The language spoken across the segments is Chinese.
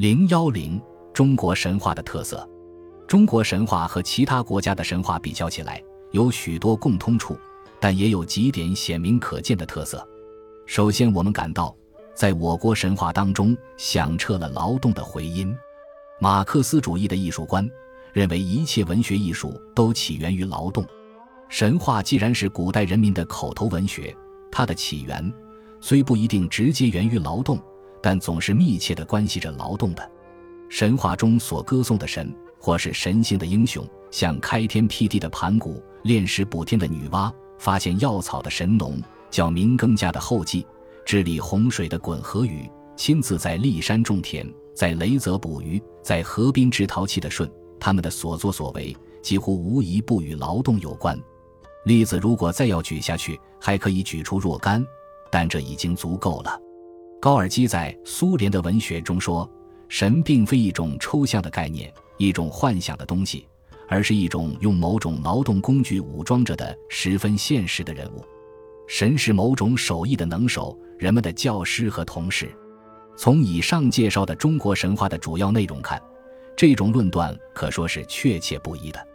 零幺零，中国神话的特色。中国神话和其他国家的神话比较起来，有许多共通处，但也有几点显明可见的特色。首先，我们感到，在我国神话当中，响彻了劳动的回音。马克思主义的艺术观认为，一切文学艺术都起源于劳动。神话既然是古代人民的口头文学，它的起源虽不一定直接源于劳动。但总是密切地关系着劳动的。神话中所歌颂的神，或是神性的英雄，像开天辟地的盘古、炼石补天的女娲、发现药草的神农、叫明更家的后稷、治理洪水的鲧和禹、亲自在骊山种田、在雷泽捕鱼、在河滨织陶器的舜，他们的所作所为几乎无一不与劳动有关。例子如果再要举下去，还可以举出若干，但这已经足够了。高尔基在苏联的文学中说：“神并非一种抽象的概念，一种幻想的东西，而是一种用某种劳动工具武装着的十分现实的人物。神是某种手艺的能手，人们的教师和同事。”从以上介绍的中国神话的主要内容看，这种论断可说是确切不一的。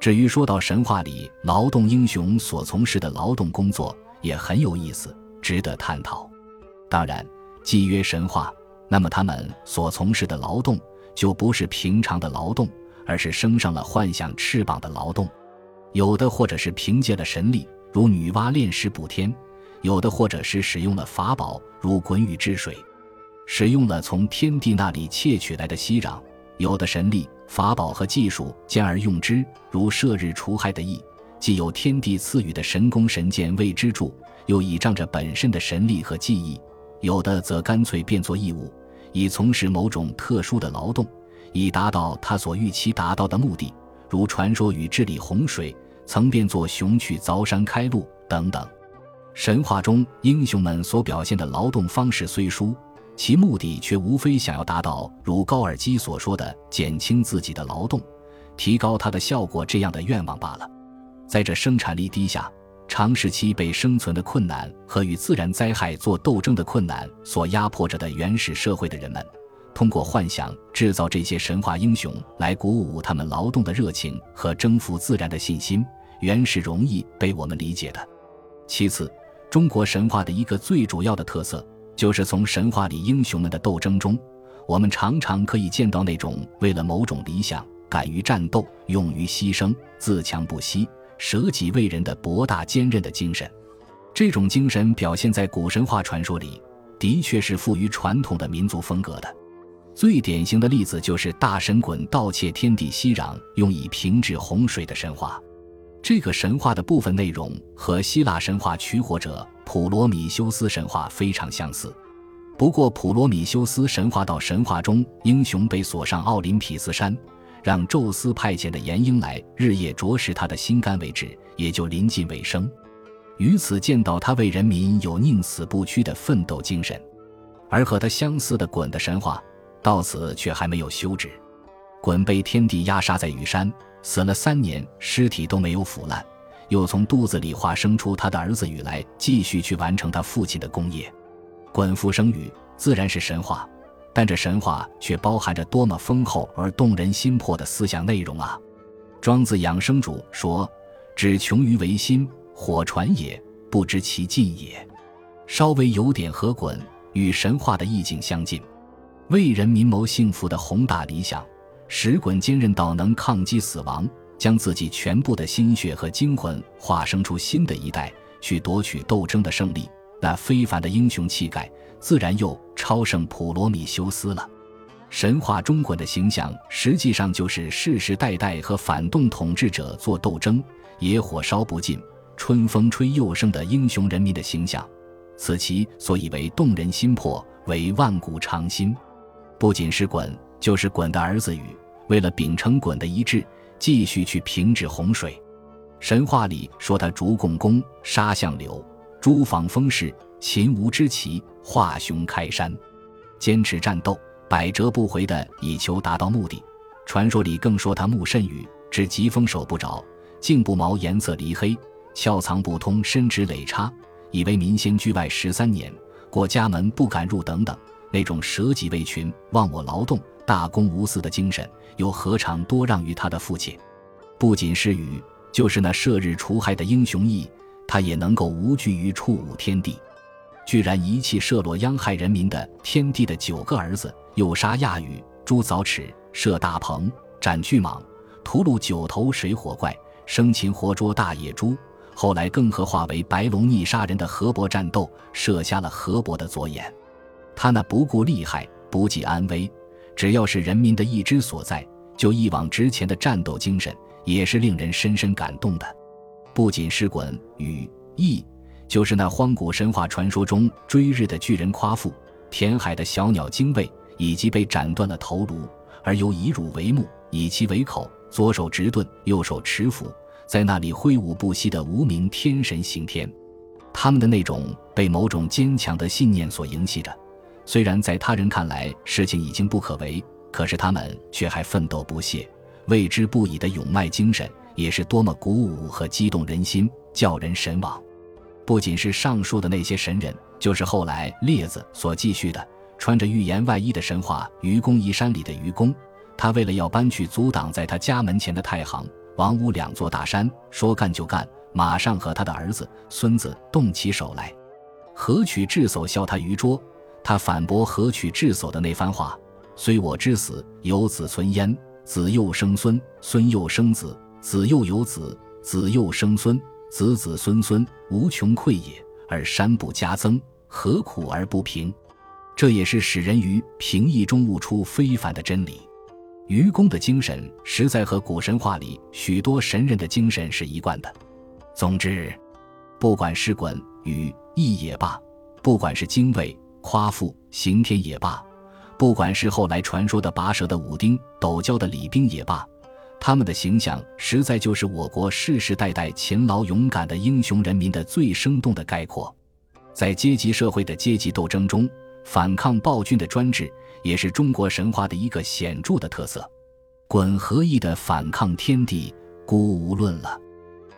至于说到神话里劳动英雄所从事的劳动工作，也很有意思，值得探讨。当然。既曰神话，那么他们所从事的劳动就不是平常的劳动，而是升上了幻想翅膀的劳动。有的或者是凭借了神力，如女娲炼石补天；有的或者是使用了法宝，如鲧禹治水，使用了从天地那里窃取来的息壤；有的神力、法宝和技术兼而用之，如射日除害的意，既有天地赐予的神功神剑为之助，又倚仗着本身的神力和技艺。有的则干脆变作义务，以从事某种特殊的劳动，以达到他所预期达到的目的，如传说与治理洪水，曾变作熊去凿山开路等等。神话中英雄们所表现的劳动方式虽殊，其目的却无非想要达到如高尔基所说的减轻自己的劳动，提高它的效果这样的愿望罢了。在这生产力低下。长时期被生存的困难和与自然灾害做斗争的困难所压迫着的原始社会的人们，通过幻想制造这些神话英雄来鼓舞他们劳动的热情和征服自然的信心，原是容易被我们理解的。其次，中国神话的一个最主要的特色，就是从神话里英雄们的斗争中，我们常常可以见到那种为了某种理想敢于战斗、勇于牺牲、自强不息。舍己为人的博大坚韧的精神，这种精神表现在古神话传说里，的确是富于传统的民族风格的。最典型的例子就是大神鲧盗窃天地息壤，用以平治洪水的神话。这个神话的部分内容和希腊神话取火者普罗米修斯神话非常相似。不过，普罗米修斯神话到神话中，英雄被锁上奥林匹斯山。让宙斯派遣的岩鹰来日夜啄食他的心肝为止，也就临近尾声。于此见到他为人民有宁死不屈的奋斗精神，而和他相似的鲧的神话到此却还没有休止。鲧被天帝压杀在羽山，死了三年，尸体都没有腐烂，又从肚子里化生出他的儿子禹来，继续去完成他父亲的功业。鲧复生禹，自然是神话。但这神话却包含着多么丰厚而动人心魄的思想内容啊！庄子养生主说：“只穷于为心，火传也，不知其尽也。”稍微有点和鲧与神话的意境相近，为人民谋幸福的宏大理想，使鲧坚韧到能抗击死亡，将自己全部的心血和精魂化生出新的一代，去夺取斗争的胜利。那非凡的英雄气概。自然又超胜普罗米修斯了。神话中鲧的形象，实际上就是世世代代和反动统治者做斗争，野火烧不尽，春风吹又生的英雄人民的形象。此其所以为动人心魄，为万古长新。不仅是鲧，就是鲧的儿子禹，为了秉承鲧的遗志，继续去平治洪水。神话里说他逐共工，杀相柳，诛防风氏。秦吴之奇，华雄开山，坚持战斗，百折不回的以求达到目的。传说里更说他目甚雨，至疾风手不着，颈部毛颜色离黑，窍藏不通，身直累差，以为民先居外十三年，过家门不敢入等等。那种舍己为群、忘我劳动、大公无私的精神，又何尝多让于他的父亲？不仅是禹，就是那射日除害的英雄义，他也能够无惧于触舞天地，居然遗弃射落殃害人民的天帝的九个儿子，又杀亚羽、诛凿齿、射大鹏、斩巨蟒、屠戮九头水火怪、生擒活捉大野猪。后来更合化为白龙逆杀人的河伯战斗，射瞎了河伯的左眼。他那不顾利害、不计安危，只要是人民的意志所在，就一往直前的战斗精神，也是令人深深感动的。不仅是鲧、禹、羿，就是那荒古神话传说中追日的巨人夸父、填海的小鸟精卫，以及被斩断了头颅而又以乳为目、以其为口、左手执盾、右手持斧。在那里挥舞不息的无名天神刑天，他们的那种被某种坚强的信念所营系着，虽然在他人看来事情已经不可为，可是他们却还奋斗不懈、为之不已的勇迈精神，也是多么鼓舞和激动人心，叫人神往。不仅是上述的那些神人，就是后来列子所继续的穿着预言外衣的神话愚公移山里的愚公，他为了要搬去阻挡在他家门前的太行。王屋两座大山，说干就干，马上和他的儿子、孙子动起手来。何取智叟笑他愚拙，他反驳何取智叟的那番话：虽我之死，有子存焉；子又生孙，孙又生子，子又有子，子又生孙，子子孙孙无穷匮也。而山不加增，何苦而不平？这也是使人于平易中悟出非凡的真理。愚公的精神实在和古神话里许多神人的精神是一贯的。总之，不管是鲧、禹、羿也罢，不管是精卫、夸父、刑天也罢，不管是后来传说的拔舌的武丁、斗蛟的李冰也罢，他们的形象实在就是我国世世代代勤劳勇敢的英雄人民的最生动的概括。在阶级社会的阶级斗争中，反抗暴君的专制。也是中国神话的一个显著的特色。鲧和羿的反抗天地，孤无论了。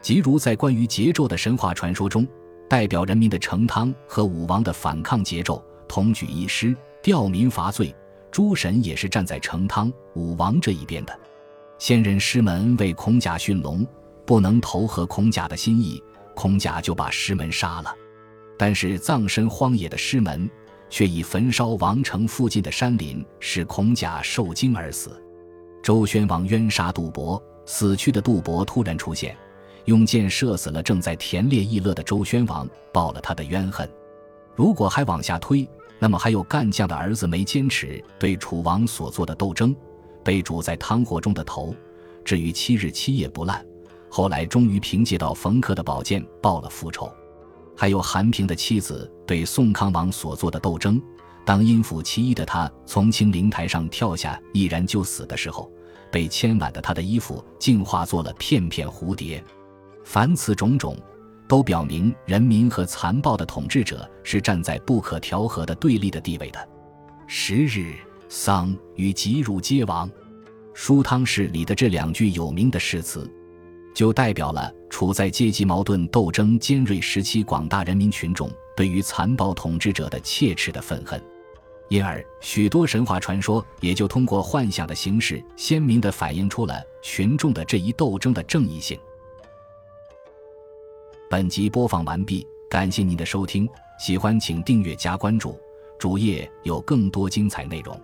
即如在关于桀纣的神话传说中，代表人民的成汤和武王的反抗桀纣，同举一师，吊民伐罪。诸神也是站在成汤、武王这一边的。先人师门为孔甲驯龙，不能投合孔甲的心意，孔甲就把师门杀了。但是葬身荒野的师门。却以焚烧王城附近的山林，使孔甲受惊而死。周宣王冤杀杜伯，死去的杜伯突然出现，用箭射死了正在田猎逸乐的周宣王，报了他的冤恨。如果还往下推，那么还有干将的儿子没坚持对楚王所做的斗争，被煮在汤火中的头，至于七日七夜不烂，后来终于凭借到冯轲的宝剑报了复仇。还有韩平的妻子对宋康王所做的斗争，当阴府其一的他从青灵台上跳下，毅然就死的时候，被牵挽的他的衣服竟化作了片片蝴蝶。凡此种种，都表明人民和残暴的统治者是站在不可调和的对立的地位的。十日丧与吉汝皆亡，书汤氏里的这两句有名的誓词。就代表了处在阶级矛盾斗争尖锐时期广大人民群众对于残暴统治者的切齿的愤恨，因而许多神话传说也就通过幻想的形式，鲜明地反映出了群众的这一斗争的正义性。本集播放完毕，感谢您的收听，喜欢请订阅加关注，主页有更多精彩内容。